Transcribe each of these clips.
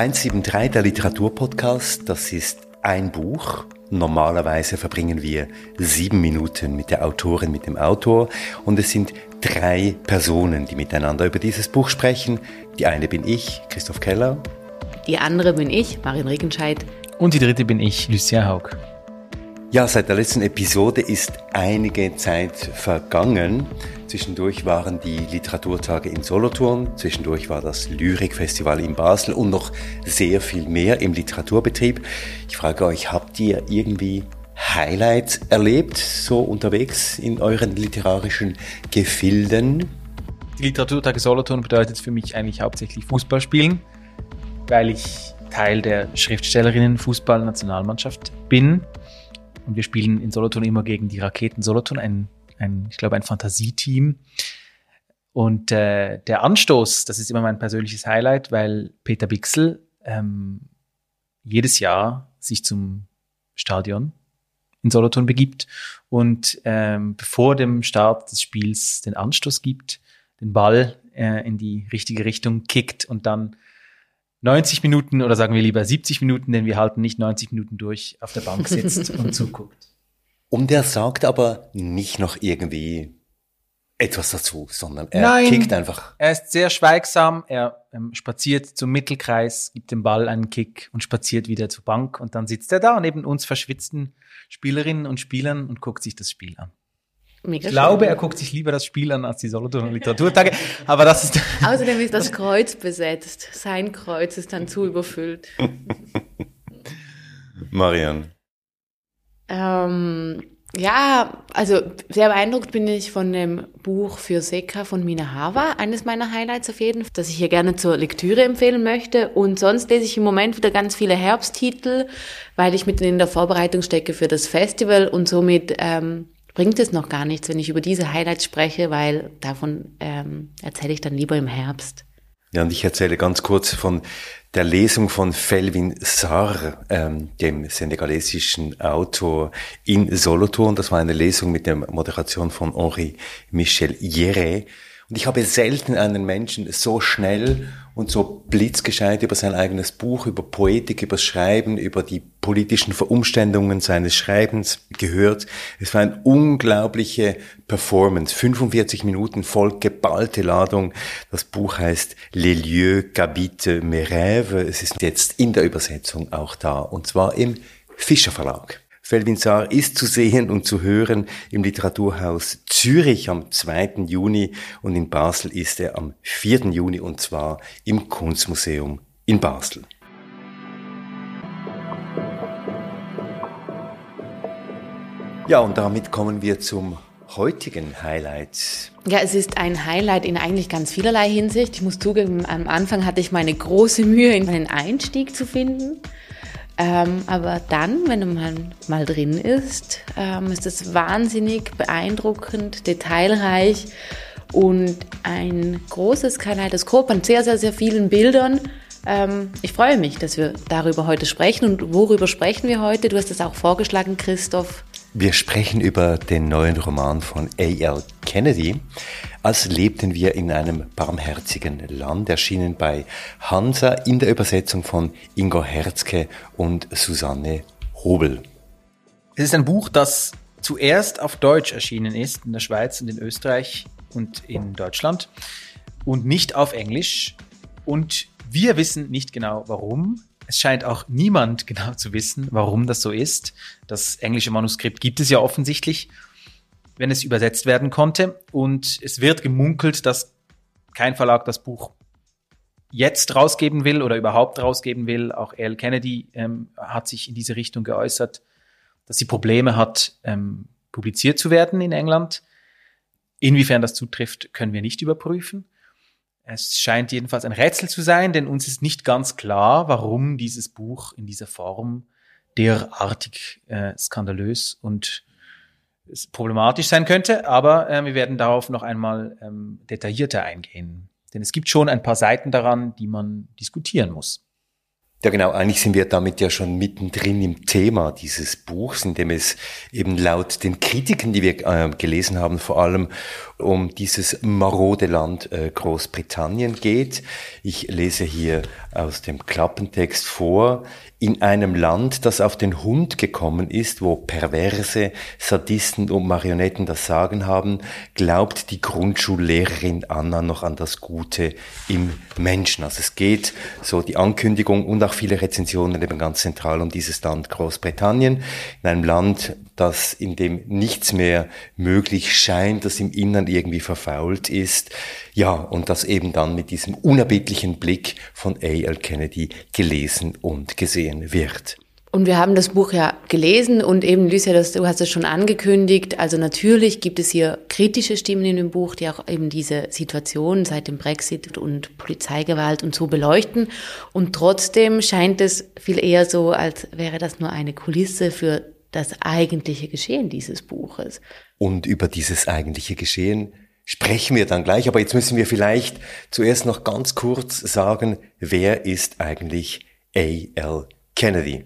173, der Literaturpodcast, das ist ein Buch. Normalerweise verbringen wir sieben Minuten mit der Autorin, mit dem Autor und es sind drei Personen, die miteinander über dieses Buch sprechen. Die eine bin ich, Christoph Keller. Die andere bin ich, Marin Regenscheid. Und die dritte bin ich, Lucia Haug. Ja, seit der letzten Episode ist einige Zeit vergangen. Zwischendurch waren die Literaturtage in Solothurn, zwischendurch war das Lyrikfestival in Basel und noch sehr viel mehr im Literaturbetrieb. Ich frage euch, habt ihr irgendwie Highlights erlebt, so unterwegs in euren literarischen Gefilden? Die Literaturtage Solothurn bedeutet für mich eigentlich hauptsächlich Fußball spielen, weil ich Teil der Schriftstellerinnen Fußballnationalmannschaft bin. Und wir spielen in Solothurn immer gegen die Raketen Solothurn, ein ein, ich glaube, ein Fantasieteam. Und äh, der Anstoß, das ist immer mein persönliches Highlight, weil Peter Bixel ähm, jedes Jahr sich zum Stadion in Solothurn begibt und ähm, bevor dem Start des Spiels den Anstoß gibt, den Ball äh, in die richtige Richtung kickt und dann 90 Minuten oder sagen wir lieber 70 Minuten, denn wir halten nicht 90 Minuten durch, auf der Bank sitzt und zuguckt. Und der sagt aber nicht noch irgendwie etwas dazu, sondern er Nein, kickt einfach. Er ist sehr schweigsam, er ähm, spaziert zum Mittelkreis, gibt dem Ball einen Kick und spaziert wieder zur Bank und dann sitzt er da neben uns verschwitzten Spielerinnen und Spielern und guckt sich das Spiel an. Mega ich glaube, er guckt sich lieber das Spiel an als die Solothurner Literaturtage, aber das ist... Außerdem ist das Kreuz besetzt. Sein Kreuz ist dann zu überfüllt. Marianne. Ähm, ja, also sehr beeindruckt bin ich von dem Buch für Seka von Mina Hava, eines meiner Highlights auf jeden Fall, das ich hier gerne zur Lektüre empfehlen möchte. Und sonst lese ich im Moment wieder ganz viele Herbsttitel, weil ich mitten in der Vorbereitung stecke für das Festival und somit ähm, bringt es noch gar nichts, wenn ich über diese Highlights spreche, weil davon ähm, erzähle ich dann lieber im Herbst. Ja, und ich erzähle ganz kurz von der Lesung von Felvin Sarr, ähm, dem senegalesischen Autor in Solothurn. Das war eine Lesung mit der Moderation von Henri Michel Jere. Und ich habe selten einen Menschen so schnell und so blitzgescheit über sein eigenes Buch, über Poetik, über Schreiben, über die politischen Verumständungen seines Schreibens gehört. Es war eine unglaubliche Performance. 45 Minuten voll geballte Ladung. Das Buch heißt Les lieux qu'habitent mes rêves. Es ist jetzt in der Übersetzung auch da. Und zwar im Fischer Verlag. Felvin Saar ist zu sehen und zu hören im Literaturhaus Zürich am 2. Juni und in Basel ist er am 4. Juni und zwar im Kunstmuseum in Basel. Ja, und damit kommen wir zum heutigen Highlight. Ja, es ist ein Highlight in eigentlich ganz vielerlei Hinsicht. Ich muss zugeben, am Anfang hatte ich meine große Mühe, in einen Einstieg zu finden. Ähm, aber dann, wenn man mal drin ist, ähm, ist es wahnsinnig beeindruckend, detailreich und ein großes Kaleidoskop an sehr, sehr, sehr vielen Bildern. Ähm, ich freue mich, dass wir darüber heute sprechen. Und worüber sprechen wir heute? Du hast es auch vorgeschlagen, Christoph. Wir sprechen über den neuen Roman von A.L. Kennedy. Als lebten wir in einem barmherzigen Land, erschienen bei Hansa in der Übersetzung von Ingo Herzke und Susanne Hobel. Es ist ein Buch, das zuerst auf Deutsch erschienen ist, in der Schweiz und in Österreich und in Deutschland und nicht auf Englisch. Und wir wissen nicht genau warum. Es scheint auch niemand genau zu wissen, warum das so ist. Das englische Manuskript gibt es ja offensichtlich, wenn es übersetzt werden konnte. Und es wird gemunkelt, dass kein Verlag das Buch jetzt rausgeben will oder überhaupt rausgeben will. Auch Al Kennedy ähm, hat sich in diese Richtung geäußert, dass sie Probleme hat, ähm, publiziert zu werden in England. Inwiefern das zutrifft, können wir nicht überprüfen. Es scheint jedenfalls ein Rätsel zu sein, denn uns ist nicht ganz klar, warum dieses Buch in dieser Form derartig äh, skandalös und problematisch sein könnte. Aber äh, wir werden darauf noch einmal ähm, detaillierter eingehen. Denn es gibt schon ein paar Seiten daran, die man diskutieren muss. Ja, genau. Eigentlich sind wir damit ja schon mittendrin im Thema dieses Buchs, in dem es eben laut den Kritiken, die wir äh, gelesen haben, vor allem um dieses marode Land äh, Großbritannien geht. Ich lese hier aus dem Klappentext vor in einem Land, das auf den Hund gekommen ist, wo perverse Sadisten und Marionetten das Sagen haben, glaubt die Grundschullehrerin Anna noch an das Gute im Menschen. Also es geht so die Ankündigung und auch viele Rezensionen eben ganz zentral um dieses Land Großbritannien, in einem Land, das in dem nichts mehr möglich scheint, das im Innern irgendwie verfault ist. Ja, und das eben dann mit diesem unerbittlichen Blick von A.L. Kennedy gelesen und gesehen wird. Und wir haben das Buch ja gelesen und eben, Lucia, das, du hast es schon angekündigt. Also natürlich gibt es hier kritische Stimmen in dem Buch, die auch eben diese Situation seit dem Brexit und Polizeigewalt und so beleuchten. Und trotzdem scheint es viel eher so, als wäre das nur eine Kulisse für das eigentliche Geschehen dieses Buches. Und über dieses eigentliche Geschehen sprechen wir dann gleich. Aber jetzt müssen wir vielleicht zuerst noch ganz kurz sagen, wer ist eigentlich A.L. Kennedy?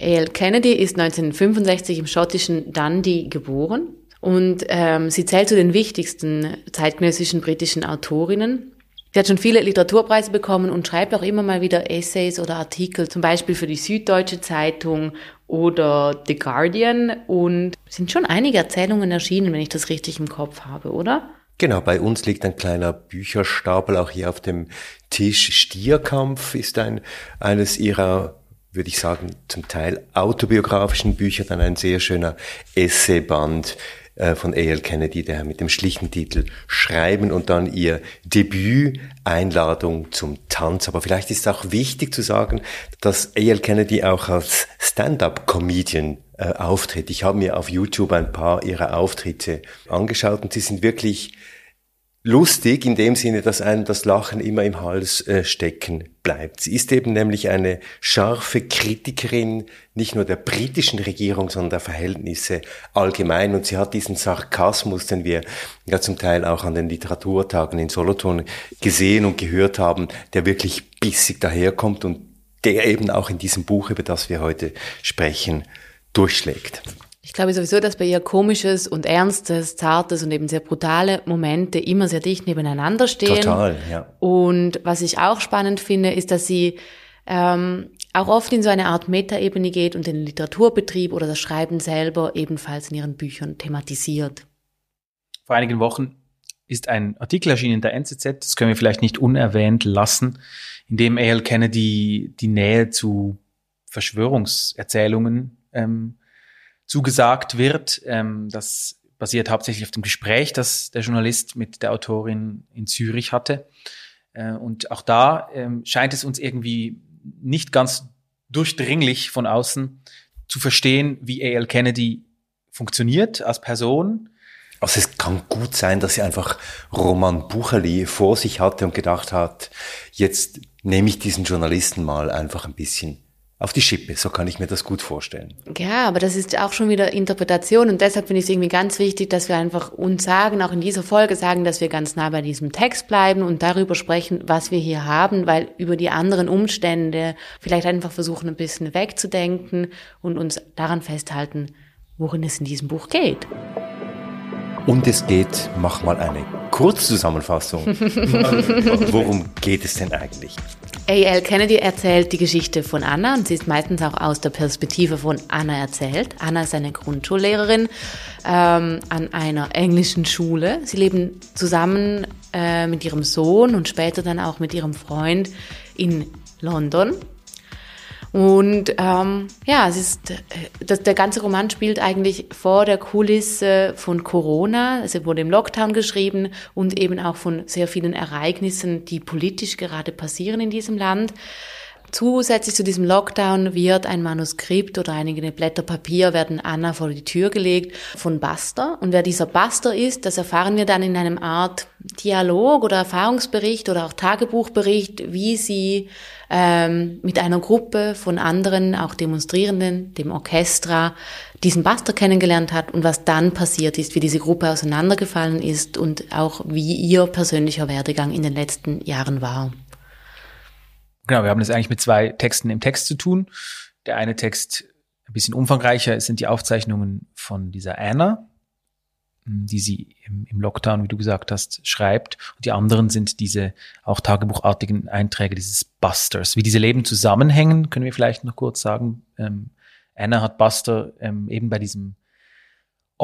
A.L. Kennedy ist 1965 im schottischen Dundee geboren und ähm, sie zählt zu den wichtigsten zeitgenössischen britischen Autorinnen. Sie hat schon viele Literaturpreise bekommen und schreibt auch immer mal wieder Essays oder Artikel, zum Beispiel für die Süddeutsche Zeitung oder The Guardian. Und sind schon einige Erzählungen erschienen, wenn ich das richtig im Kopf habe, oder? Genau, bei uns liegt ein kleiner Bücherstapel auch hier auf dem Tisch. Stierkampf ist ein, eines ihrer würde ich sagen, zum Teil autobiografischen Bücher, dann ein sehr schöner Essayband äh, von A.L. Kennedy, der mit dem schlichten Titel Schreiben und dann ihr Debüt Einladung zum Tanz. Aber vielleicht ist es auch wichtig zu sagen, dass A.L. Kennedy auch als Stand-up-Comedian äh, auftritt. Ich habe mir auf YouTube ein paar ihrer Auftritte angeschaut und sie sind wirklich lustig in dem Sinne, dass einem das Lachen immer im Hals äh, stecken bleibt. Sie ist eben nämlich eine scharfe Kritikerin nicht nur der britischen Regierung, sondern der Verhältnisse allgemein. Und sie hat diesen Sarkasmus, den wir ja zum Teil auch an den Literaturtagen in Solothurn gesehen und gehört haben, der wirklich bissig daherkommt und der eben auch in diesem Buch, über das wir heute sprechen, durchschlägt. Ich glaube sowieso, dass bei ihr komisches und ernstes, zartes und eben sehr brutale Momente immer sehr dicht nebeneinander stehen. Total, ja. Und was ich auch spannend finde, ist, dass sie ähm, auch oft in so eine Art Metaebene geht und den Literaturbetrieb oder das Schreiben selber ebenfalls in ihren Büchern thematisiert. Vor einigen Wochen ist ein Artikel erschienen in der NZZ, das können wir vielleicht nicht unerwähnt lassen, in dem A.L. Kennedy die Nähe zu Verschwörungserzählungen ähm, zugesagt wird. Ähm, das basiert hauptsächlich auf dem Gespräch, das der Journalist mit der Autorin in Zürich hatte. Äh, und auch da ähm, scheint es uns irgendwie nicht ganz durchdringlich von außen zu verstehen, wie A.L. Kennedy funktioniert als Person. Also es kann gut sein, dass sie einfach Roman Bucherli vor sich hatte und gedacht hat, jetzt nehme ich diesen Journalisten mal einfach ein bisschen auf die Schippe. So kann ich mir das gut vorstellen. Ja, aber das ist auch schon wieder Interpretation und deshalb finde ich es irgendwie ganz wichtig, dass wir einfach uns sagen, auch in dieser Folge sagen, dass wir ganz nah bei diesem Text bleiben und darüber sprechen, was wir hier haben, weil über die anderen Umstände vielleicht einfach versuchen, ein bisschen wegzudenken und uns daran festhalten, worin es in diesem Buch geht. Und es geht, mach mal eine Kurzzusammenfassung. Worum geht es denn eigentlich? A.L. Kennedy erzählt die Geschichte von Anna und sie ist meistens auch aus der Perspektive von Anna erzählt. Anna ist eine Grundschullehrerin ähm, an einer englischen Schule. Sie leben zusammen äh, mit ihrem Sohn und später dann auch mit ihrem Freund in London. Und ähm, ja, es ist, äh, das, der ganze Roman spielt eigentlich vor der Kulisse von Corona. Es wurde im Lockdown geschrieben und eben auch von sehr vielen Ereignissen, die politisch gerade passieren in diesem Land. Zusätzlich zu diesem Lockdown wird ein Manuskript oder einige Blätter Papier werden Anna vor die Tür gelegt von Buster. Und wer dieser Buster ist, das erfahren wir dann in einem Art Dialog oder Erfahrungsbericht oder auch Tagebuchbericht, wie sie ähm, mit einer Gruppe von anderen, auch Demonstrierenden, dem Orchestra, diesen Buster kennengelernt hat und was dann passiert ist, wie diese Gruppe auseinandergefallen ist und auch wie ihr persönlicher Werdegang in den letzten Jahren war. Genau, wir haben das eigentlich mit zwei Texten im Text zu tun. Der eine Text ein bisschen umfangreicher sind die Aufzeichnungen von dieser Anna, die sie im, im, Lockdown, wie du gesagt hast, schreibt. Und die anderen sind diese auch tagebuchartigen Einträge dieses Busters. Wie diese Leben zusammenhängen, können wir vielleicht noch kurz sagen. Ähm, Anna hat Buster ähm, eben bei diesem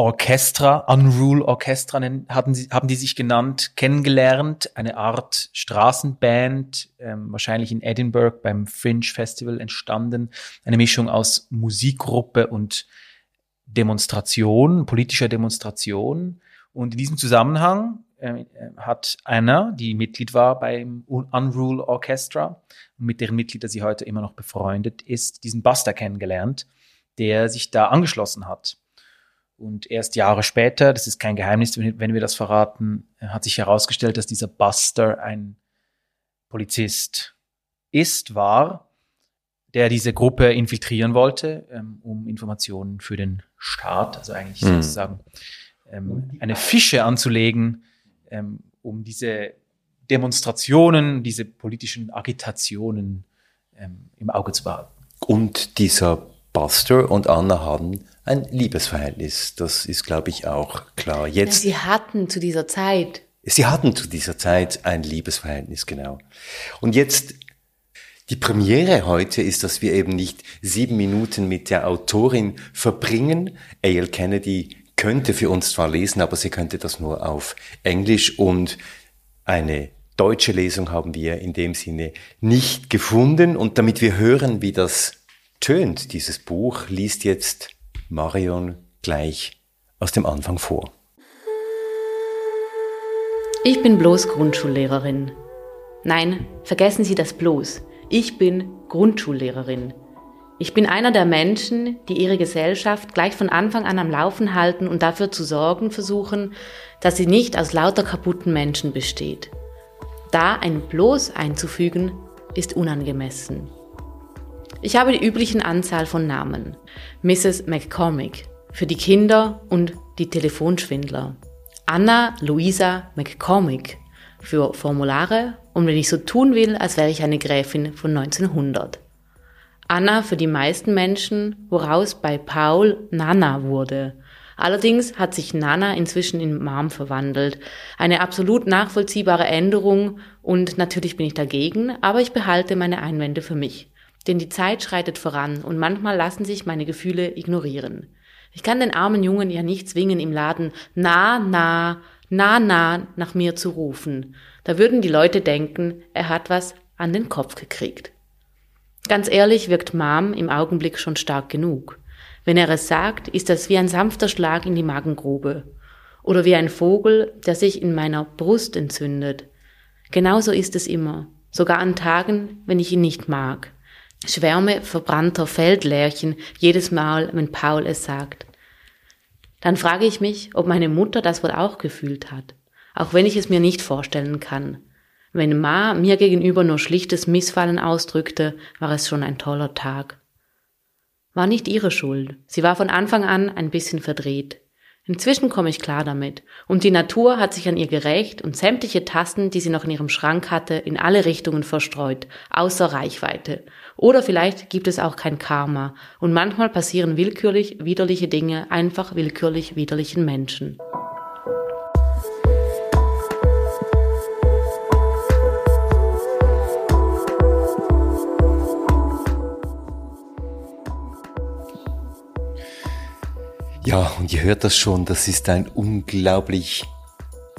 Orchestra, Unrule Orchestra haben, sie, haben die sich genannt, kennengelernt, eine Art Straßenband, ähm, wahrscheinlich in Edinburgh beim Fringe Festival entstanden, eine Mischung aus Musikgruppe und Demonstration, politischer Demonstration. Und in diesem Zusammenhang äh, hat Anna, die Mitglied war beim Unrule Orchestra und mit deren Mitglieder sie heute immer noch befreundet ist, diesen Buster kennengelernt, der sich da angeschlossen hat. Und erst Jahre später, das ist kein Geheimnis, wenn wir das verraten, hat sich herausgestellt, dass dieser Buster ein Polizist ist, war, der diese Gruppe infiltrieren wollte, ähm, um Informationen für den Staat, also eigentlich mhm. sozusagen ähm, eine Fische anzulegen, ähm, um diese Demonstrationen, diese politischen Agitationen ähm, im Auge zu behalten. Und dieser Buster und Anna haben ein Liebesverhältnis. Das ist, glaube ich, auch klar. Jetzt. Sie hatten zu dieser Zeit. Sie hatten zu dieser Zeit ein Liebesverhältnis, genau. Und jetzt die Premiere heute ist, dass wir eben nicht sieben Minuten mit der Autorin verbringen. A.L. Kennedy könnte für uns zwar lesen, aber sie könnte das nur auf Englisch und eine deutsche Lesung haben wir in dem Sinne nicht gefunden. Und damit wir hören, wie das tönt, dieses Buch, liest jetzt Marion gleich aus dem Anfang vor. Ich bin bloß Grundschullehrerin. Nein, vergessen Sie das bloß. Ich bin Grundschullehrerin. Ich bin einer der Menschen, die ihre Gesellschaft gleich von Anfang an am Laufen halten und dafür zu sorgen versuchen, dass sie nicht aus lauter kaputten Menschen besteht. Da ein bloß einzufügen, ist unangemessen. Ich habe die üblichen Anzahl von Namen. Mrs. McCormick für die Kinder und die Telefonschwindler. Anna Louisa McCormick für Formulare und wenn ich so tun will, als wäre ich eine Gräfin von 1900. Anna für die meisten Menschen, woraus bei Paul Nana wurde. Allerdings hat sich Nana inzwischen in Mom verwandelt. Eine absolut nachvollziehbare Änderung und natürlich bin ich dagegen, aber ich behalte meine Einwände für mich. Denn die Zeit schreitet voran und manchmal lassen sich meine Gefühle ignorieren. Ich kann den armen Jungen ja nicht zwingen, im Laden na, na, na, na nach mir zu rufen. Da würden die Leute denken, er hat was an den Kopf gekriegt. Ganz ehrlich wirkt Mom im Augenblick schon stark genug. Wenn er es sagt, ist das wie ein sanfter Schlag in die Magengrube. Oder wie ein Vogel, der sich in meiner Brust entzündet. Genauso ist es immer. Sogar an Tagen, wenn ich ihn nicht mag. Schwärme verbrannter Feldlärchen jedes Mal, wenn Paul es sagt. Dann frage ich mich, ob meine Mutter das wohl auch gefühlt hat, auch wenn ich es mir nicht vorstellen kann. Wenn Ma mir gegenüber nur schlichtes Missfallen ausdrückte, war es schon ein toller Tag. War nicht ihre Schuld. Sie war von Anfang an ein bisschen verdreht. Inzwischen komme ich klar damit. Und die Natur hat sich an ihr gerecht und sämtliche Tasten, die sie noch in ihrem Schrank hatte, in alle Richtungen verstreut, außer Reichweite. Oder vielleicht gibt es auch kein Karma und manchmal passieren willkürlich widerliche Dinge einfach willkürlich widerlichen Menschen. Ja, und ihr hört das schon, das ist ein unglaublich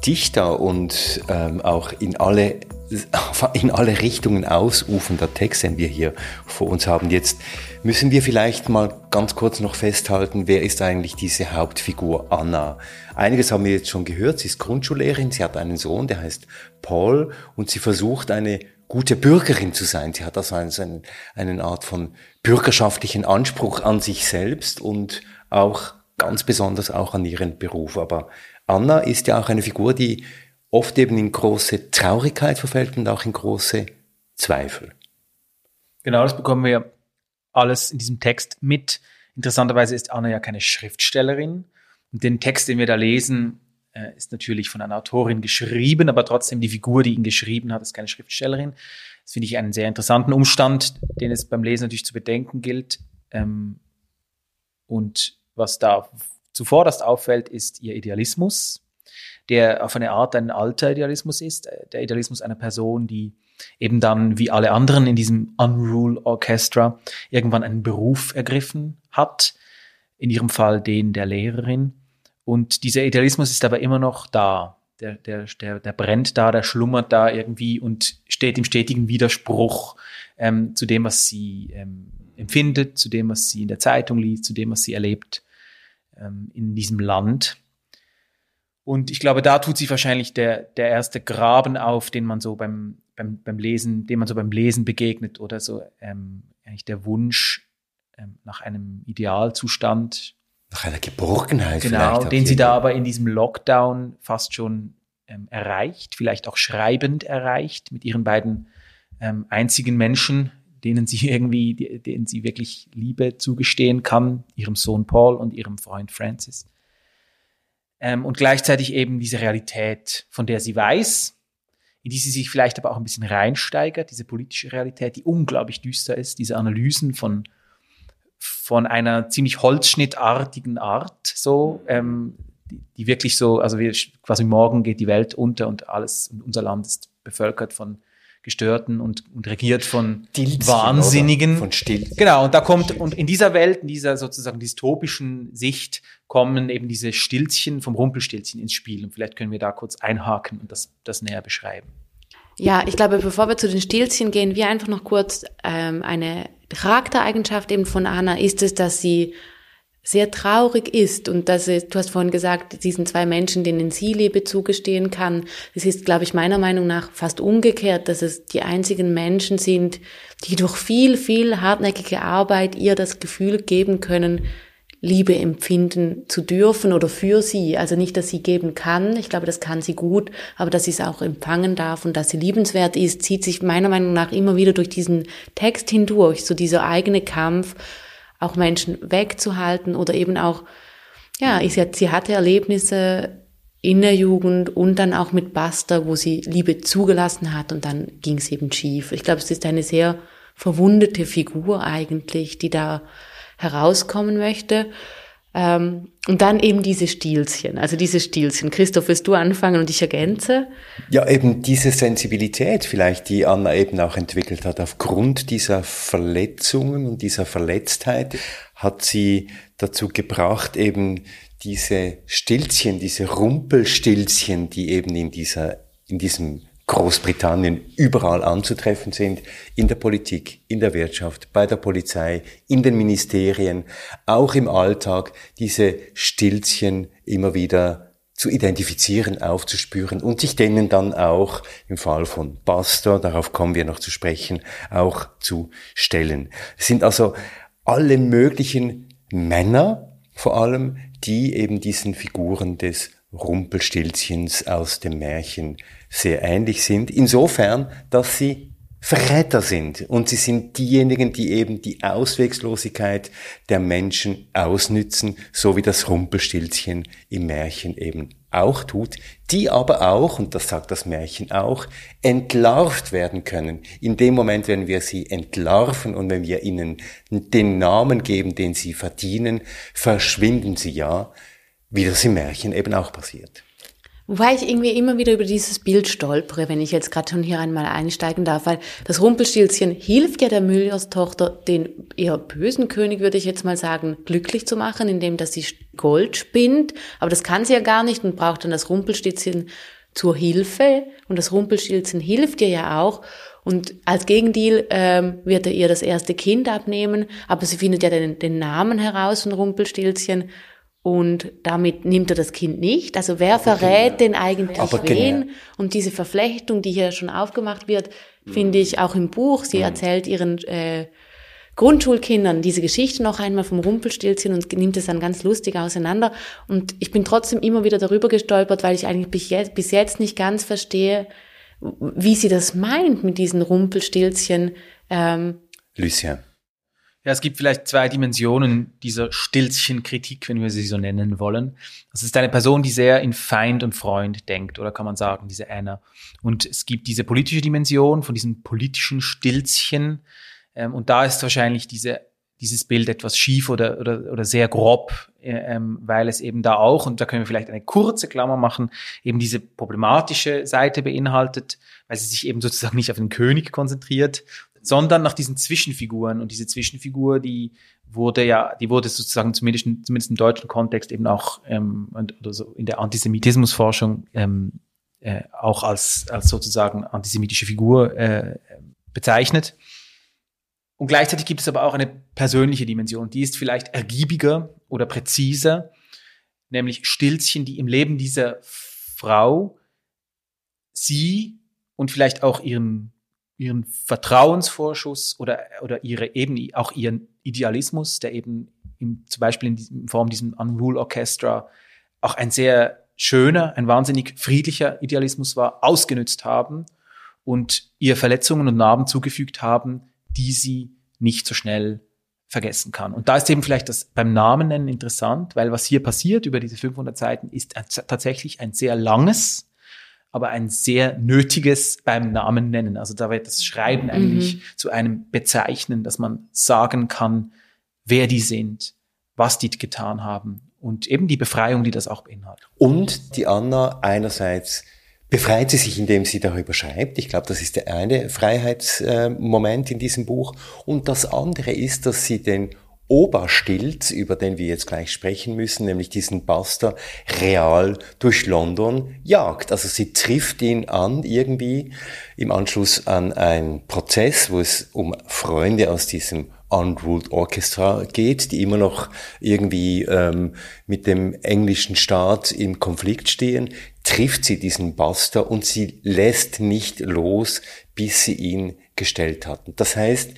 dichter und ähm, auch in alle in alle Richtungen ausufernder Text, den wir hier vor uns haben. Jetzt müssen wir vielleicht mal ganz kurz noch festhalten, wer ist eigentlich diese Hauptfigur Anna? Einiges haben wir jetzt schon gehört. Sie ist Grundschullehrerin, sie hat einen Sohn, der heißt Paul und sie versucht eine gute Bürgerin zu sein. Sie hat also einen, einen Art von bürgerschaftlichen Anspruch an sich selbst und auch ganz besonders auch an ihren Beruf. Aber Anna ist ja auch eine Figur, die oft eben in große Traurigkeit verfällt und auch in große Zweifel. Genau, das bekommen wir alles in diesem Text mit. Interessanterweise ist Anna ja keine Schriftstellerin. Und den Text, den wir da lesen, äh, ist natürlich von einer Autorin geschrieben, aber trotzdem die Figur, die ihn geschrieben hat, ist keine Schriftstellerin. Das finde ich einen sehr interessanten Umstand, den es beim Lesen natürlich zu bedenken gilt. Ähm, und was da zuvorderst auffällt, ist ihr Idealismus, der auf eine Art ein alter Idealismus ist, der Idealismus einer Person, die eben dann wie alle anderen in diesem Unrule Orchestra irgendwann einen Beruf ergriffen hat, in ihrem Fall den der Lehrerin. Und dieser Idealismus ist aber immer noch da. Der, der, der, der brennt da, der schlummert da irgendwie und steht im stetigen Widerspruch ähm, zu dem, was sie ähm, empfindet, zu dem, was sie in der Zeitung liest, zu dem, was sie erlebt ähm, in diesem Land. Und ich glaube, da tut sich wahrscheinlich der, der erste Graben auf, den man so beim, beim, beim Lesen, dem man so beim Lesen begegnet oder so ähm, eigentlich der Wunsch ähm, nach einem Idealzustand. Nach einer Geborgenheit genau, vielleicht. den sie da aber in diesem Lockdown fast schon ähm, erreicht, vielleicht auch schreibend erreicht mit ihren beiden ähm, einzigen Menschen, denen sie irgendwie, denen sie wirklich Liebe zugestehen kann, ihrem Sohn Paul und ihrem Freund Francis. Ähm, und gleichzeitig eben diese Realität, von der sie weiß, in die sie sich vielleicht aber auch ein bisschen reinsteigert, diese politische Realität, die unglaublich düster ist, diese Analysen von, von einer ziemlich holzschnittartigen Art, so, ähm, die, die wirklich so, also wir, quasi morgen geht die Welt unter und alles, und unser Land ist bevölkert von Gestörten und, und regiert von Stilzchen, Wahnsinnigen. Von Still. Genau, und da kommt, und in dieser Welt, in dieser sozusagen dystopischen Sicht kommen eben diese Stilzchen vom Rumpelstilzchen ins Spiel. Und vielleicht können wir da kurz einhaken und das, das näher beschreiben. Ja, ich glaube, bevor wir zu den Stilzchen gehen, wir einfach noch kurz ähm, eine Charaktereigenschaft eben von Anna ist es, dass sie sehr traurig ist und dass es, du hast vorhin gesagt, diesen zwei Menschen, denen sie Liebe zugestehen kann, es ist, glaube ich, meiner Meinung nach fast umgekehrt, dass es die einzigen Menschen sind, die durch viel, viel hartnäckige Arbeit ihr das Gefühl geben können, Liebe empfinden zu dürfen oder für sie. Also nicht, dass sie geben kann, ich glaube, das kann sie gut, aber dass sie es auch empfangen darf und dass sie liebenswert ist, zieht sich meiner Meinung nach immer wieder durch diesen Text hindurch, so dieser eigene Kampf, auch Menschen wegzuhalten oder eben auch, ja, ich, sie hatte Erlebnisse in der Jugend und dann auch mit Basta, wo sie Liebe zugelassen hat und dann ging es eben schief. Ich glaube, es ist eine sehr verwundete Figur eigentlich, die da herauskommen möchte. Ähm, und dann eben diese Stilzchen, also diese Stilzchen. Christoph, willst du anfangen und ich ergänze? Ja, eben diese Sensibilität vielleicht, die Anna eben auch entwickelt hat, aufgrund dieser Verletzungen und dieser Verletztheit hat sie dazu gebracht, eben diese Stilzchen, diese Rumpelstilzchen, die eben in dieser, in diesem Großbritannien überall anzutreffen sind, in der Politik, in der Wirtschaft, bei der Polizei, in den Ministerien, auch im Alltag, diese Stilzchen immer wieder zu identifizieren, aufzuspüren und sich denen dann auch im Fall von Basta, darauf kommen wir noch zu sprechen, auch zu stellen. Es sind also alle möglichen Männer vor allem, die eben diesen Figuren des Rumpelstilzchens aus dem Märchen sehr ähnlich sind, insofern, dass sie Verräter sind und sie sind diejenigen, die eben die Auswegslosigkeit der Menschen ausnützen, so wie das Rumpelstilzchen im Märchen eben auch tut, die aber auch, und das sagt das Märchen auch, entlarvt werden können. In dem Moment, wenn wir sie entlarven und wenn wir ihnen den Namen geben, den sie verdienen, verschwinden sie ja, wie das im Märchen eben auch passiert. Wobei ich irgendwie immer wieder über dieses Bild stolpere, wenn ich jetzt gerade schon hier einmal einsteigen darf, weil das Rumpelstilzchen hilft ja der Müllers-Tochter, den eher bösen König, würde ich jetzt mal sagen, glücklich zu machen, indem dass sie Gold spinnt. Aber das kann sie ja gar nicht und braucht dann das Rumpelstilzchen zur Hilfe. Und das Rumpelstilzchen hilft ihr ja auch. Und als Gegendeal ähm, wird er ihr das erste Kind abnehmen, aber sie findet ja den, den Namen heraus von Rumpelstilzchen und damit nimmt er das Kind nicht. Also wer aber verrät genau. denn eigentlich aber wen? Genau. Und diese Verflechtung, die hier schon aufgemacht wird, finde ich auch im Buch. Sie mhm. erzählt ihren äh, Grundschulkindern diese Geschichte noch einmal vom Rumpelstilzchen und nimmt es dann ganz lustig auseinander. Und ich bin trotzdem immer wieder darüber gestolpert, weil ich eigentlich bis jetzt, bis jetzt nicht ganz verstehe, wie sie das meint mit diesen Rumpelstilzchen. Ähm, Lucien. Ja, es gibt vielleicht zwei Dimensionen dieser Stilzchenkritik, wenn wir sie so nennen wollen. Das ist eine Person, die sehr in Feind und Freund denkt, oder kann man sagen, diese Anna. Und es gibt diese politische Dimension von diesen politischen Stilzchen. Ähm, und da ist wahrscheinlich diese, dieses Bild etwas schief oder, oder, oder sehr grob, äh, ähm, weil es eben da auch, und da können wir vielleicht eine kurze Klammer machen, eben diese problematische Seite beinhaltet, weil sie sich eben sozusagen nicht auf den König konzentriert sondern nach diesen Zwischenfiguren. Und diese Zwischenfigur, die wurde ja, die wurde sozusagen zumindest, zumindest im deutschen Kontext eben auch ähm, oder so in der Antisemitismusforschung ähm, äh, auch als, als sozusagen antisemitische Figur äh, bezeichnet. Und gleichzeitig gibt es aber auch eine persönliche Dimension, die ist vielleicht ergiebiger oder präziser, nämlich Stilzchen, die im Leben dieser Frau sie und vielleicht auch ihren ihren Vertrauensvorschuss oder, oder ihre eben auch ihren Idealismus, der eben im, zum Beispiel in, diesem, in Form diesem Unrule Orchestra auch ein sehr schöner, ein wahnsinnig friedlicher Idealismus war, ausgenützt haben und ihr Verletzungen und Narben zugefügt haben, die sie nicht so schnell vergessen kann. Und da ist eben vielleicht das beim Namen nennen interessant, weil was hier passiert über diese 500 Seiten ist tatsächlich ein sehr langes, aber ein sehr nötiges beim Namen nennen. Also da wird das Schreiben mhm. eigentlich zu einem Bezeichnen, dass man sagen kann, wer die sind, was die getan haben und eben die Befreiung, die das auch beinhaltet. Und die Anna einerseits befreit sie sich, indem sie darüber schreibt. Ich glaube, das ist der eine Freiheitsmoment in diesem Buch. Und das andere ist, dass sie den Oberstilz, über den wir jetzt gleich sprechen müssen, nämlich diesen Buster, real durch London jagt. Also sie trifft ihn an irgendwie im Anschluss an einen Prozess, wo es um Freunde aus diesem Unruled Orchestra geht, die immer noch irgendwie ähm, mit dem englischen Staat im Konflikt stehen, trifft sie diesen Buster und sie lässt nicht los, bis sie ihn gestellt hat. Das heißt,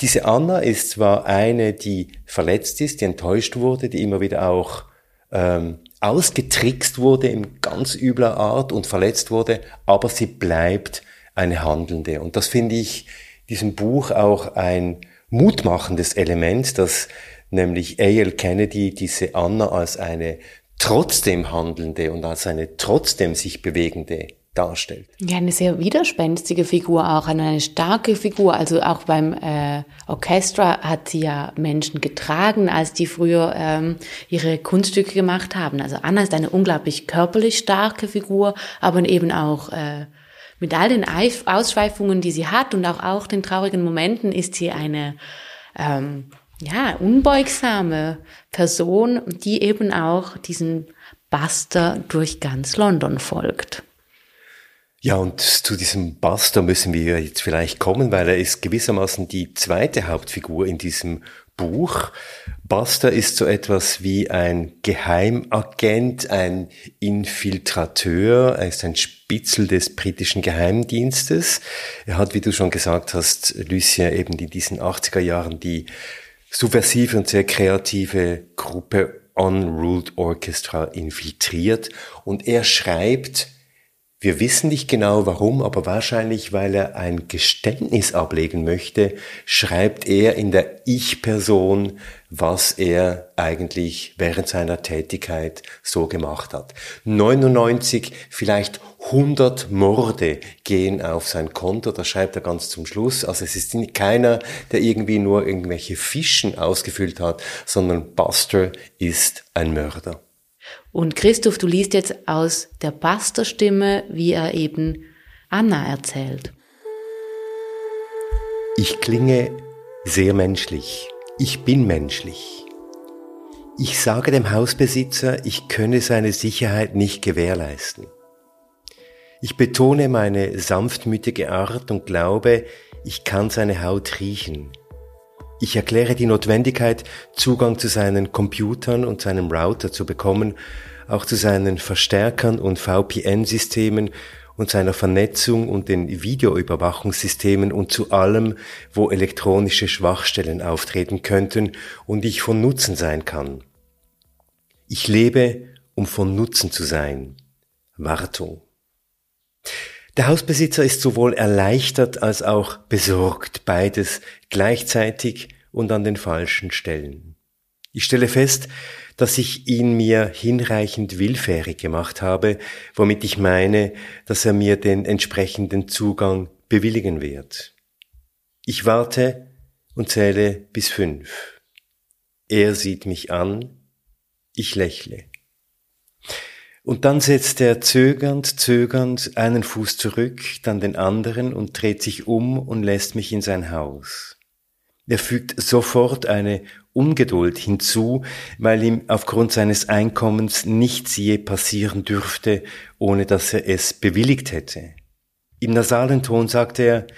diese Anna ist zwar eine, die verletzt ist, die enttäuscht wurde, die immer wieder auch ähm, ausgetrickst wurde in ganz übler Art und verletzt wurde, aber sie bleibt eine Handelnde. Und das finde ich diesem Buch auch ein mutmachendes Element, dass nämlich A.L. Kennedy diese Anna als eine trotzdem handelnde und als eine trotzdem sich bewegende darstellt. Ja, eine sehr widerspenstige Figur auch, eine starke Figur. Also auch beim äh, Orchestra hat sie ja Menschen getragen, als die früher ähm, ihre Kunststücke gemacht haben. Also Anna ist eine unglaublich körperlich starke Figur, aber eben auch äh, mit all den Ausschweifungen, die sie hat und auch, auch den traurigen Momenten ist sie eine ähm, ja, unbeugsame Person, die eben auch diesen Buster durch ganz London folgt. Ja, und zu diesem Buster müssen wir jetzt vielleicht kommen, weil er ist gewissermaßen die zweite Hauptfigur in diesem Buch. Buster ist so etwas wie ein Geheimagent, ein Infiltrateur, er ist ein Spitzel des britischen Geheimdienstes. Er hat, wie du schon gesagt hast, Lucia eben in diesen 80er Jahren die subversive und sehr kreative Gruppe Unruled Orchestra infiltriert und er schreibt wir wissen nicht genau warum, aber wahrscheinlich, weil er ein Geständnis ablegen möchte, schreibt er in der Ich-Person, was er eigentlich während seiner Tätigkeit so gemacht hat. 99, vielleicht 100 Morde gehen auf sein Konto, das schreibt er ganz zum Schluss. Also es ist keiner, der irgendwie nur irgendwelche Fischen ausgefüllt hat, sondern Buster ist ein Mörder. Und Christoph, du liest jetzt aus der Pastorstimme, wie er eben Anna erzählt. Ich klinge sehr menschlich. Ich bin menschlich. Ich sage dem Hausbesitzer, ich könne seine Sicherheit nicht gewährleisten. Ich betone meine sanftmütige Art und glaube, ich kann seine Haut riechen. Ich erkläre die Notwendigkeit, Zugang zu seinen Computern und seinem Router zu bekommen, auch zu seinen Verstärkern und VPN-Systemen und seiner Vernetzung und den Videoüberwachungssystemen und zu allem, wo elektronische Schwachstellen auftreten könnten und ich von Nutzen sein kann. Ich lebe, um von Nutzen zu sein. Wartung. Der Hausbesitzer ist sowohl erleichtert als auch besorgt, beides gleichzeitig und an den falschen Stellen. Ich stelle fest, dass ich ihn mir hinreichend willfährig gemacht habe, womit ich meine, dass er mir den entsprechenden Zugang bewilligen wird. Ich warte und zähle bis fünf. Er sieht mich an, ich lächle. Und dann setzt er zögernd, zögernd einen Fuß zurück, dann den anderen und dreht sich um und lässt mich in sein Haus. Er fügt sofort eine Ungeduld hinzu, weil ihm aufgrund seines Einkommens nichts je passieren dürfte, ohne dass er es bewilligt hätte. Im nasalen Ton sagt er,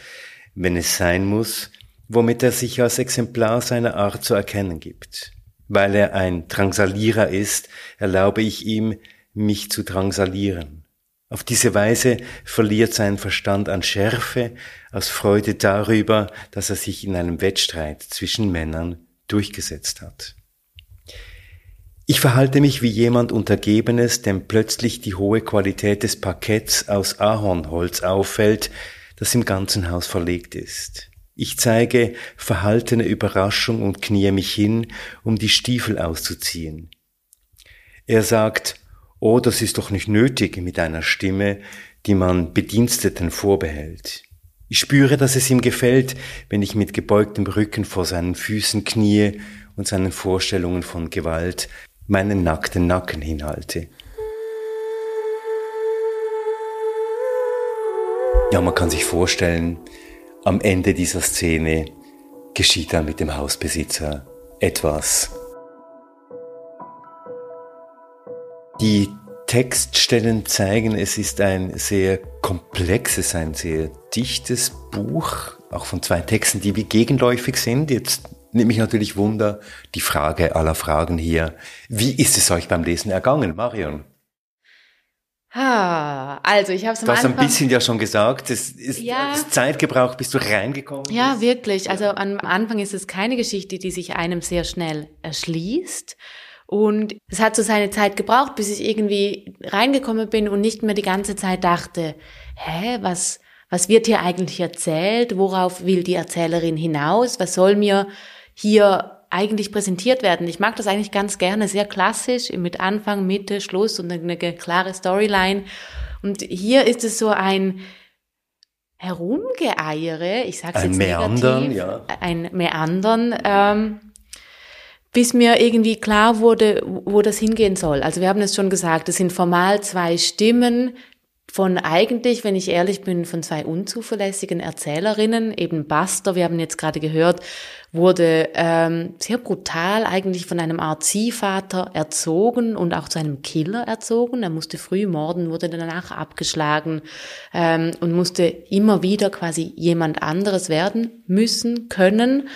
wenn es sein muss, womit er sich als Exemplar seiner Art zu erkennen gibt. Weil er ein Drangsalierer ist, erlaube ich ihm, mich zu drangsalieren. Auf diese Weise verliert sein Verstand an Schärfe aus Freude darüber, dass er sich in einem Wettstreit zwischen Männern durchgesetzt hat. Ich verhalte mich wie jemand Untergebenes, dem plötzlich die hohe Qualität des Parketts aus Ahornholz auffällt, das im ganzen Haus verlegt ist. Ich zeige verhaltene Überraschung und kniee mich hin, um die Stiefel auszuziehen. Er sagt, Oh, das ist doch nicht nötig mit einer Stimme, die man Bediensteten vorbehält. Ich spüre, dass es ihm gefällt, wenn ich mit gebeugtem Rücken vor seinen Füßen kniee und seinen Vorstellungen von Gewalt meinen nackten Nacken hinhalte. Ja, man kann sich vorstellen, am Ende dieser Szene geschieht dann mit dem Hausbesitzer etwas Die Textstellen zeigen, es ist ein sehr komplexes, ein sehr dichtes Buch, auch von zwei Texten, die wie gegenläufig sind. Jetzt nimmt mich natürlich Wunder, die Frage aller Fragen hier. Wie ist es euch beim Lesen ergangen, Marion? Ha, also ich habe es am Du hast ein bisschen ja schon gesagt, es ist ja, Zeit gebraucht, bis du reingekommen Ja, bist. wirklich. Also am Anfang ist es keine Geschichte, die sich einem sehr schnell erschließt. Und es hat so seine Zeit gebraucht, bis ich irgendwie reingekommen bin und nicht mehr die ganze Zeit dachte, hä, was, was wird hier eigentlich erzählt? Worauf will die Erzählerin hinaus? Was soll mir hier eigentlich präsentiert werden? Ich mag das eigentlich ganz gerne, sehr klassisch, mit Anfang, Mitte, Schluss und eine klare Storyline. Und hier ist es so ein Herumgeeiere, ich sag's ein jetzt Meandern, negativ, ja. ein Meandern, ähm, bis mir irgendwie klar wurde, wo das hingehen soll. Also wir haben es schon gesagt, es sind formal zwei Stimmen von eigentlich, wenn ich ehrlich bin, von zwei unzuverlässigen Erzählerinnen. Eben Buster, wir haben jetzt gerade gehört, wurde ähm, sehr brutal eigentlich von einem Art Ziehvater erzogen und auch zu einem Killer erzogen. Er musste früh morden, wurde danach abgeschlagen ähm, und musste immer wieder quasi jemand anderes werden müssen, können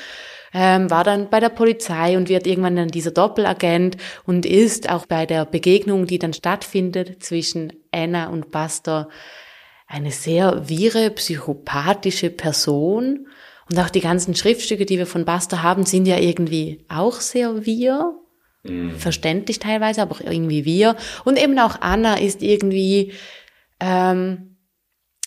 ähm, war dann bei der Polizei und wird irgendwann dann dieser Doppelagent und ist auch bei der Begegnung, die dann stattfindet zwischen Anna und Buster, eine sehr wirre, psychopathische Person. Und auch die ganzen Schriftstücke, die wir von Buster haben, sind ja irgendwie auch sehr wir. Mhm. Verständlich teilweise, aber auch irgendwie wir. Und eben auch Anna ist irgendwie ähm,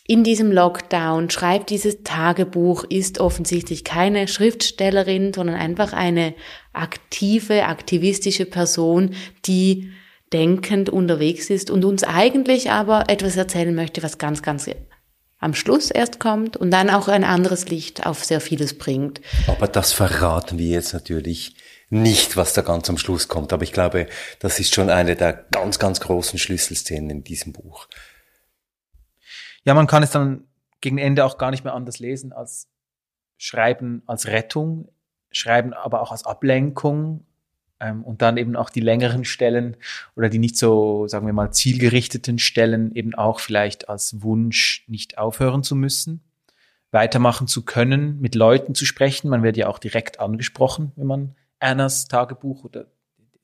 in diesem Lockdown, schreibt dieses Tagebuch, ist offensichtlich keine Schriftstellerin, sondern einfach eine aktive, aktivistische Person, die denkend unterwegs ist und uns eigentlich aber etwas erzählen möchte, was ganz, ganz am Schluss erst kommt und dann auch ein anderes Licht auf sehr vieles bringt. Aber das verraten wir jetzt natürlich nicht, was da ganz am Schluss kommt. Aber ich glaube, das ist schon eine der ganz, ganz großen Schlüsselszenen in diesem Buch. Ja, man kann es dann gegen Ende auch gar nicht mehr anders lesen als Schreiben als Rettung, Schreiben aber auch als Ablenkung ähm, und dann eben auch die längeren Stellen oder die nicht so, sagen wir mal, zielgerichteten Stellen eben auch vielleicht als Wunsch nicht aufhören zu müssen, weitermachen zu können, mit Leuten zu sprechen. Man wird ja auch direkt angesprochen, wenn man Annas Tagebuch oder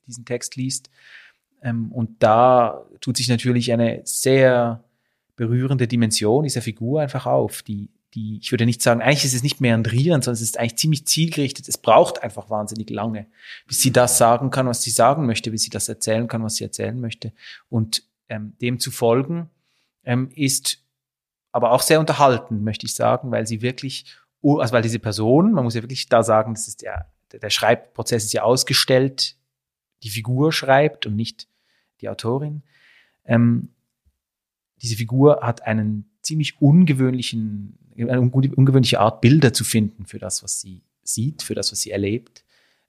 diesen Text liest. Ähm, und da tut sich natürlich eine sehr berührende Dimension dieser Figur einfach auf, die, die, ich würde nicht sagen, eigentlich ist es nicht meandrierend, sondern es ist eigentlich ziemlich zielgerichtet. Es braucht einfach wahnsinnig lange, bis sie das sagen kann, was sie sagen möchte, bis sie das erzählen kann, was sie erzählen möchte. Und ähm, dem zu folgen ähm, ist aber auch sehr unterhalten, möchte ich sagen, weil sie wirklich, also weil diese Person, man muss ja wirklich da sagen, das ist ja der Schreibprozess ist ja ausgestellt, die Figur schreibt und nicht die Autorin. Ähm, diese Figur hat einen ziemlich ungewöhnlichen, eine ungewöhnliche Art, Bilder zu finden für das, was sie sieht, für das, was sie erlebt.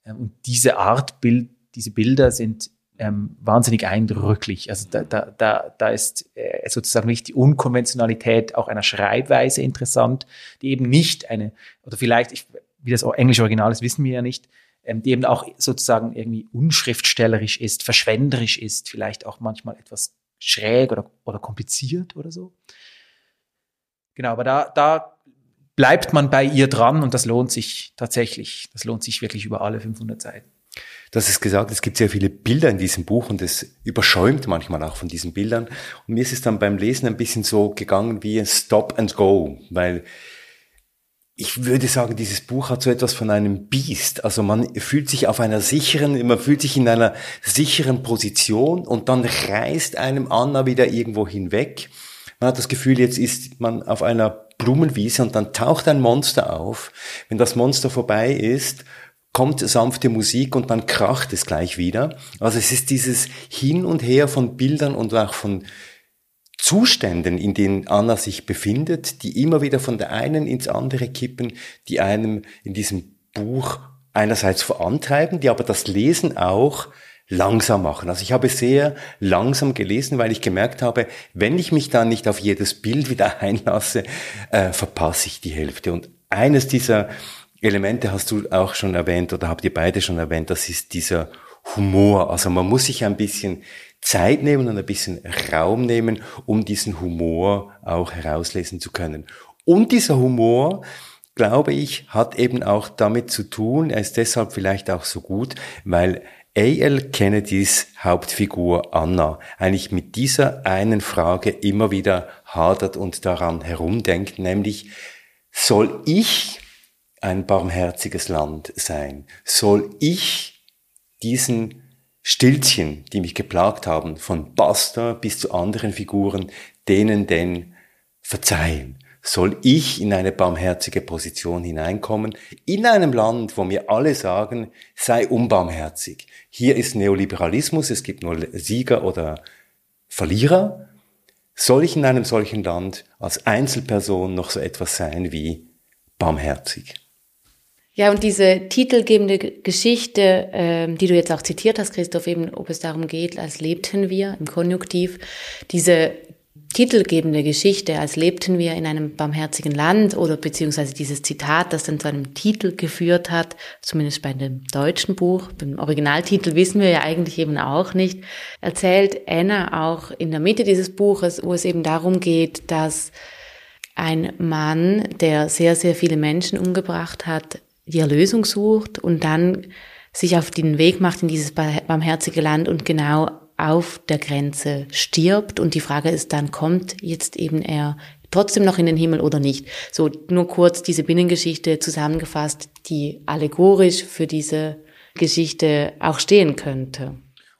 Ähm, und diese Art Bild, diese Bilder sind ähm, wahnsinnig eindrücklich. Also da, da, da, da ist äh, sozusagen nicht die Unkonventionalität auch einer Schreibweise interessant, die eben nicht eine, oder vielleicht, ich, wie das englische Original ist, wissen wir ja nicht, ähm, die eben auch sozusagen irgendwie unschriftstellerisch ist, verschwenderisch ist, vielleicht auch manchmal etwas schräg oder, oder kompliziert oder so. Genau, aber da, da bleibt man bei ihr dran und das lohnt sich tatsächlich. Das lohnt sich wirklich über alle 500 Seiten. Hast es gesagt, es gibt sehr viele Bilder in diesem Buch und es überschäumt manchmal auch von diesen Bildern. Und mir ist es dann beim Lesen ein bisschen so gegangen wie ein Stop and Go, weil ich würde sagen, dieses Buch hat so etwas von einem Biest. Also man fühlt sich auf einer sicheren, man fühlt sich in einer sicheren Position und dann reißt einem Anna wieder irgendwo hinweg. Man hat das Gefühl, jetzt ist man auf einer Blumenwiese und dann taucht ein Monster auf. Wenn das Monster vorbei ist, kommt sanfte Musik und dann kracht es gleich wieder. Also es ist dieses Hin und Her von Bildern und auch von Zuständen, in denen Anna sich befindet, die immer wieder von der einen ins andere kippen, die einem in diesem Buch einerseits vorantreiben, die aber das Lesen auch langsam machen. Also ich habe sehr langsam gelesen, weil ich gemerkt habe, wenn ich mich dann nicht auf jedes Bild wieder einlasse, äh, verpasse ich die Hälfte. Und eines dieser Elemente hast du auch schon erwähnt oder habt ihr beide schon erwähnt, das ist dieser Humor. Also man muss sich ein bisschen Zeit nehmen und ein bisschen Raum nehmen, um diesen Humor auch herauslesen zu können. Und dieser Humor, glaube ich, hat eben auch damit zu tun, er ist deshalb vielleicht auch so gut, weil A.L. Kennedys Hauptfigur Anna eigentlich mit dieser einen Frage immer wieder hadert und daran herumdenkt, nämlich soll ich ein barmherziges Land sein? Soll ich diesen Stilzchen, die mich geplagt haben, von Basta bis zu anderen Figuren, denen denn verzeihen? Soll ich in eine barmherzige Position hineinkommen, in einem Land, wo mir alle sagen, sei unbarmherzig. Hier ist Neoliberalismus, es gibt nur Sieger oder Verlierer. Soll ich in einem solchen Land als Einzelperson noch so etwas sein wie barmherzig? Ja, und diese titelgebende Geschichte, ähm, die du jetzt auch zitiert hast, Christoph, eben, ob es darum geht, als lebten wir im Konjunktiv, diese titelgebende Geschichte, als lebten wir in einem barmherzigen Land oder beziehungsweise dieses Zitat, das dann zu einem Titel geführt hat, zumindest bei dem deutschen Buch, beim Originaltitel wissen wir ja eigentlich eben auch nicht, erzählt Anna auch in der Mitte dieses Buches, wo es eben darum geht, dass ein Mann, der sehr, sehr viele Menschen umgebracht hat, die Erlösung sucht und dann sich auf den Weg macht in dieses barmherzige Land und genau auf der Grenze stirbt. Und die Frage ist dann, kommt jetzt eben er trotzdem noch in den Himmel oder nicht? So nur kurz diese Binnengeschichte zusammengefasst, die allegorisch für diese Geschichte auch stehen könnte.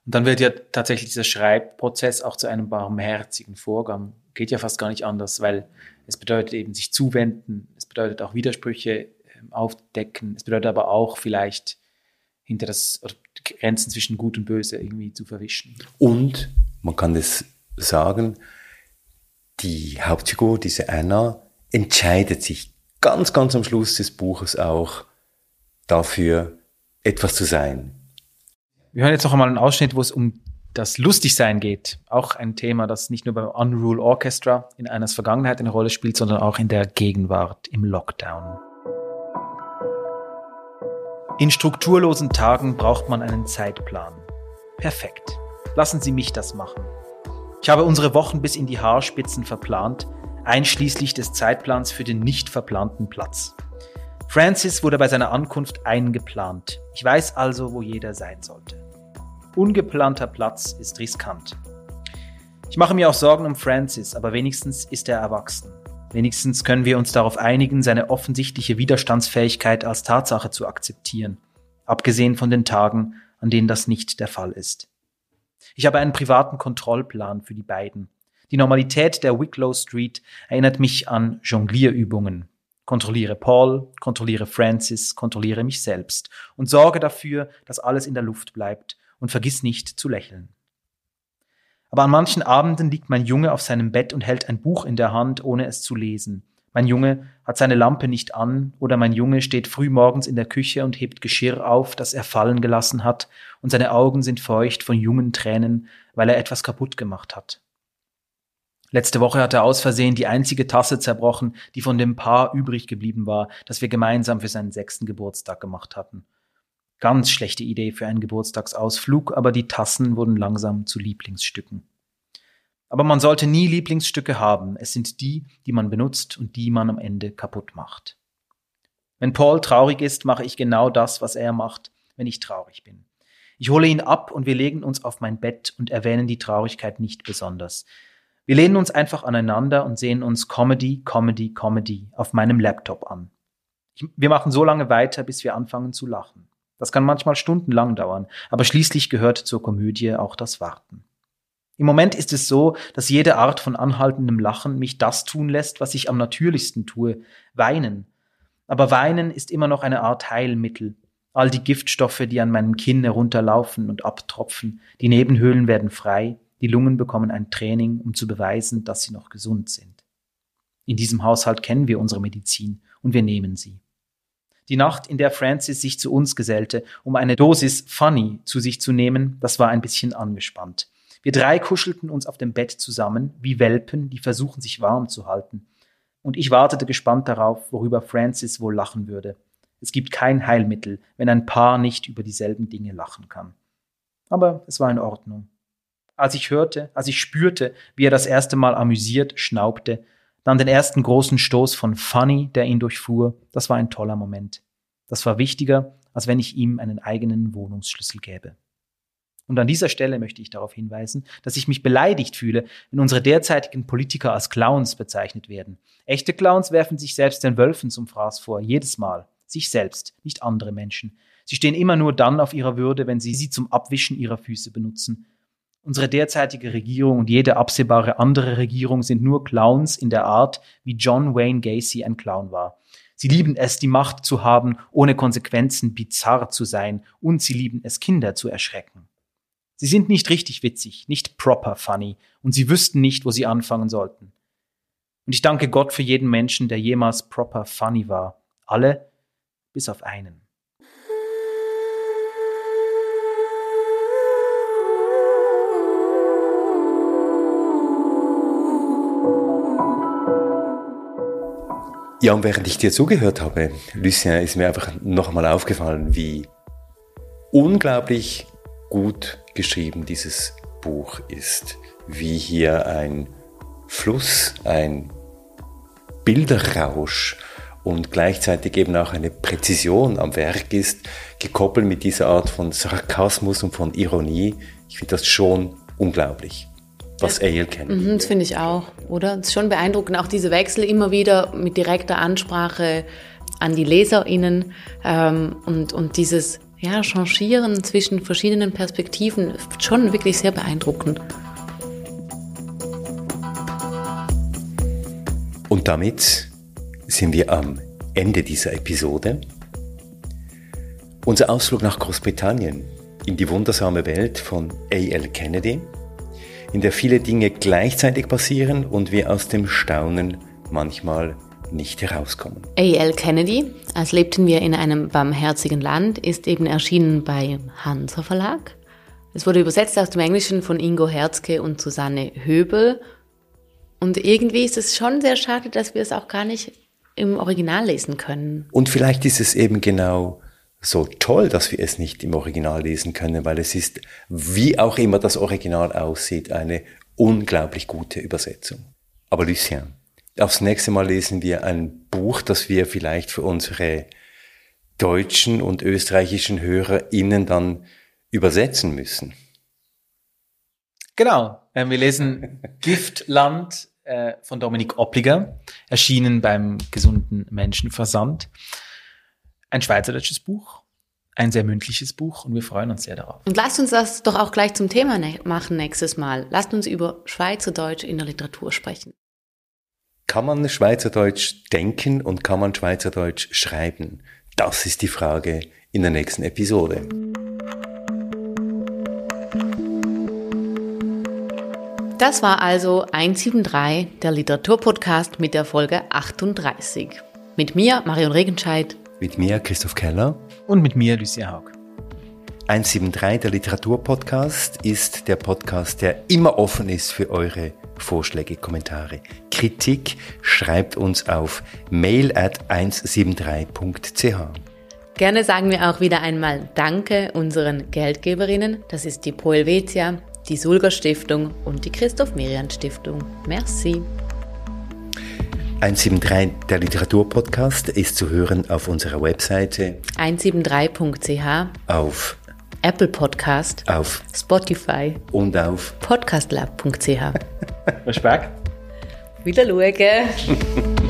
Und dann wird ja tatsächlich dieser Schreibprozess auch zu einem barmherzigen Vorgang. Geht ja fast gar nicht anders, weil es bedeutet eben sich zuwenden, es bedeutet auch Widersprüche aufdecken. Es bedeutet aber auch vielleicht hinter das Grenzen zwischen Gut und Böse irgendwie zu verwischen. Und man kann es sagen, die Hauptfigur, diese Anna, entscheidet sich ganz, ganz am Schluss des Buches auch dafür, etwas zu sein. Wir hören jetzt noch einmal einen Ausschnitt, wo es um das Lustigsein geht. Auch ein Thema, das nicht nur beim Unrule Orchestra in einer Vergangenheit eine Rolle spielt, sondern auch in der Gegenwart im Lockdown. In strukturlosen Tagen braucht man einen Zeitplan. Perfekt. Lassen Sie mich das machen. Ich habe unsere Wochen bis in die Haarspitzen verplant, einschließlich des Zeitplans für den nicht verplanten Platz. Francis wurde bei seiner Ankunft eingeplant. Ich weiß also, wo jeder sein sollte. Ungeplanter Platz ist riskant. Ich mache mir auch Sorgen um Francis, aber wenigstens ist er erwachsen. Wenigstens können wir uns darauf einigen, seine offensichtliche Widerstandsfähigkeit als Tatsache zu akzeptieren, abgesehen von den Tagen, an denen das nicht der Fall ist. Ich habe einen privaten Kontrollplan für die beiden. Die Normalität der Wicklow Street erinnert mich an Jonglierübungen. Kontrolliere Paul, kontrolliere Francis, kontrolliere mich selbst und sorge dafür, dass alles in der Luft bleibt und vergiss nicht zu lächeln. Aber an manchen Abenden liegt mein Junge auf seinem Bett und hält ein Buch in der Hand, ohne es zu lesen. Mein Junge hat seine Lampe nicht an oder mein Junge steht früh morgens in der Küche und hebt Geschirr auf, das er fallen gelassen hat, und seine Augen sind feucht von jungen Tränen, weil er etwas kaputt gemacht hat. Letzte Woche hat er aus Versehen die einzige Tasse zerbrochen, die von dem Paar übrig geblieben war, das wir gemeinsam für seinen sechsten Geburtstag gemacht hatten. Ganz schlechte Idee für einen Geburtstagsausflug, aber die Tassen wurden langsam zu Lieblingsstücken. Aber man sollte nie Lieblingsstücke haben. Es sind die, die man benutzt und die man am Ende kaputt macht. Wenn Paul traurig ist, mache ich genau das, was er macht, wenn ich traurig bin. Ich hole ihn ab und wir legen uns auf mein Bett und erwähnen die Traurigkeit nicht besonders. Wir lehnen uns einfach aneinander und sehen uns Comedy, Comedy, Comedy auf meinem Laptop an. Ich, wir machen so lange weiter, bis wir anfangen zu lachen. Das kann manchmal stundenlang dauern, aber schließlich gehört zur Komödie auch das Warten. Im Moment ist es so, dass jede Art von anhaltendem Lachen mich das tun lässt, was ich am natürlichsten tue, weinen. Aber weinen ist immer noch eine Art Heilmittel. All die Giftstoffe, die an meinem Kinn herunterlaufen und abtropfen, die Nebenhöhlen werden frei, die Lungen bekommen ein Training, um zu beweisen, dass sie noch gesund sind. In diesem Haushalt kennen wir unsere Medizin und wir nehmen sie. Die Nacht, in der Francis sich zu uns gesellte, um eine Dosis Funny zu sich zu nehmen, das war ein bisschen angespannt. Wir drei kuschelten uns auf dem Bett zusammen, wie Welpen, die versuchen, sich warm zu halten. Und ich wartete gespannt darauf, worüber Francis wohl lachen würde. Es gibt kein Heilmittel, wenn ein Paar nicht über dieselben Dinge lachen kann. Aber es war in Ordnung als ich hörte, als ich spürte, wie er das erste Mal amüsiert schnaubte, dann den ersten großen Stoß von Funny, der ihn durchfuhr, das war ein toller Moment. Das war wichtiger, als wenn ich ihm einen eigenen Wohnungsschlüssel gäbe. Und an dieser Stelle möchte ich darauf hinweisen, dass ich mich beleidigt fühle, wenn unsere derzeitigen Politiker als Clowns bezeichnet werden. Echte Clowns werfen sich selbst den Wölfen zum Fraß vor, jedes Mal. Sich selbst, nicht andere Menschen. Sie stehen immer nur dann auf ihrer Würde, wenn sie sie zum Abwischen ihrer Füße benutzen. Unsere derzeitige Regierung und jede absehbare andere Regierung sind nur Clowns in der Art, wie John Wayne Gacy ein Clown war. Sie lieben es, die Macht zu haben, ohne Konsequenzen bizarr zu sein, und sie lieben es, Kinder zu erschrecken. Sie sind nicht richtig witzig, nicht proper funny, und sie wüssten nicht, wo sie anfangen sollten. Und ich danke Gott für jeden Menschen, der jemals proper funny war. Alle bis auf einen. Ja, und während ich dir zugehört habe, Lucien, ist mir einfach nochmal aufgefallen, wie unglaublich gut geschrieben dieses Buch ist. Wie hier ein Fluss, ein Bilderrausch und gleichzeitig eben auch eine Präzision am Werk ist, gekoppelt mit dieser Art von Sarkasmus und von Ironie. Ich finde das schon unglaublich was Ale kennt. Mhm, das finde ich auch, oder? Es ist schon beeindruckend, auch diese Wechsel immer wieder mit direkter Ansprache an die LeserInnen ähm, und, und dieses ja, Changieren zwischen verschiedenen Perspektiven, schon wirklich sehr beeindruckend. Und damit sind wir am Ende dieser Episode. Unser Ausflug nach Großbritannien in die wundersame Welt von A.L. Kennedy in der viele Dinge gleichzeitig passieren und wir aus dem Staunen manchmal nicht herauskommen. A.L. Kennedy, als lebten wir in einem barmherzigen Land, ist eben erschienen bei Hansa Verlag. Es wurde übersetzt aus dem Englischen von Ingo Herzke und Susanne Höbel. Und irgendwie ist es schon sehr schade, dass wir es auch gar nicht im Original lesen können. Und vielleicht ist es eben genau so toll, dass wir es nicht im Original lesen können, weil es ist, wie auch immer das Original aussieht, eine unglaublich gute Übersetzung. Aber Lucien, aufs nächste Mal lesen wir ein Buch, das wir vielleicht für unsere deutschen und österreichischen HörerInnen dann übersetzen müssen. Genau. Ähm, wir lesen Giftland äh, von Dominik Oppliger, erschienen beim gesunden Menschenversand ein schweizerdeutsches Buch, ein sehr mündliches Buch und wir freuen uns sehr darauf. Und lasst uns das doch auch gleich zum Thema ne machen nächstes Mal. Lasst uns über Schweizerdeutsch in der Literatur sprechen. Kann man Schweizerdeutsch denken und kann man Schweizerdeutsch schreiben? Das ist die Frage in der nächsten Episode. Das war also 173, der Literaturpodcast mit der Folge 38. Mit mir, Marion Regenscheid. Mit mir, Christoph Keller. Und mit mir, Lucia Haug. 173, der Literaturpodcast, ist der Podcast, der immer offen ist für eure Vorschläge, Kommentare. Kritik schreibt uns auf mail at 173.ch. Gerne sagen wir auch wieder einmal Danke unseren Geldgeberinnen. Das ist die Pro Helvetia, die Sulger Stiftung und die Christoph Merian Stiftung. Merci. 173, der Literaturpodcast, ist zu hören auf unserer Webseite 173.ch, auf Apple Podcast, auf Spotify und auf podcastlab.ch. Respekt. Wieder schauen.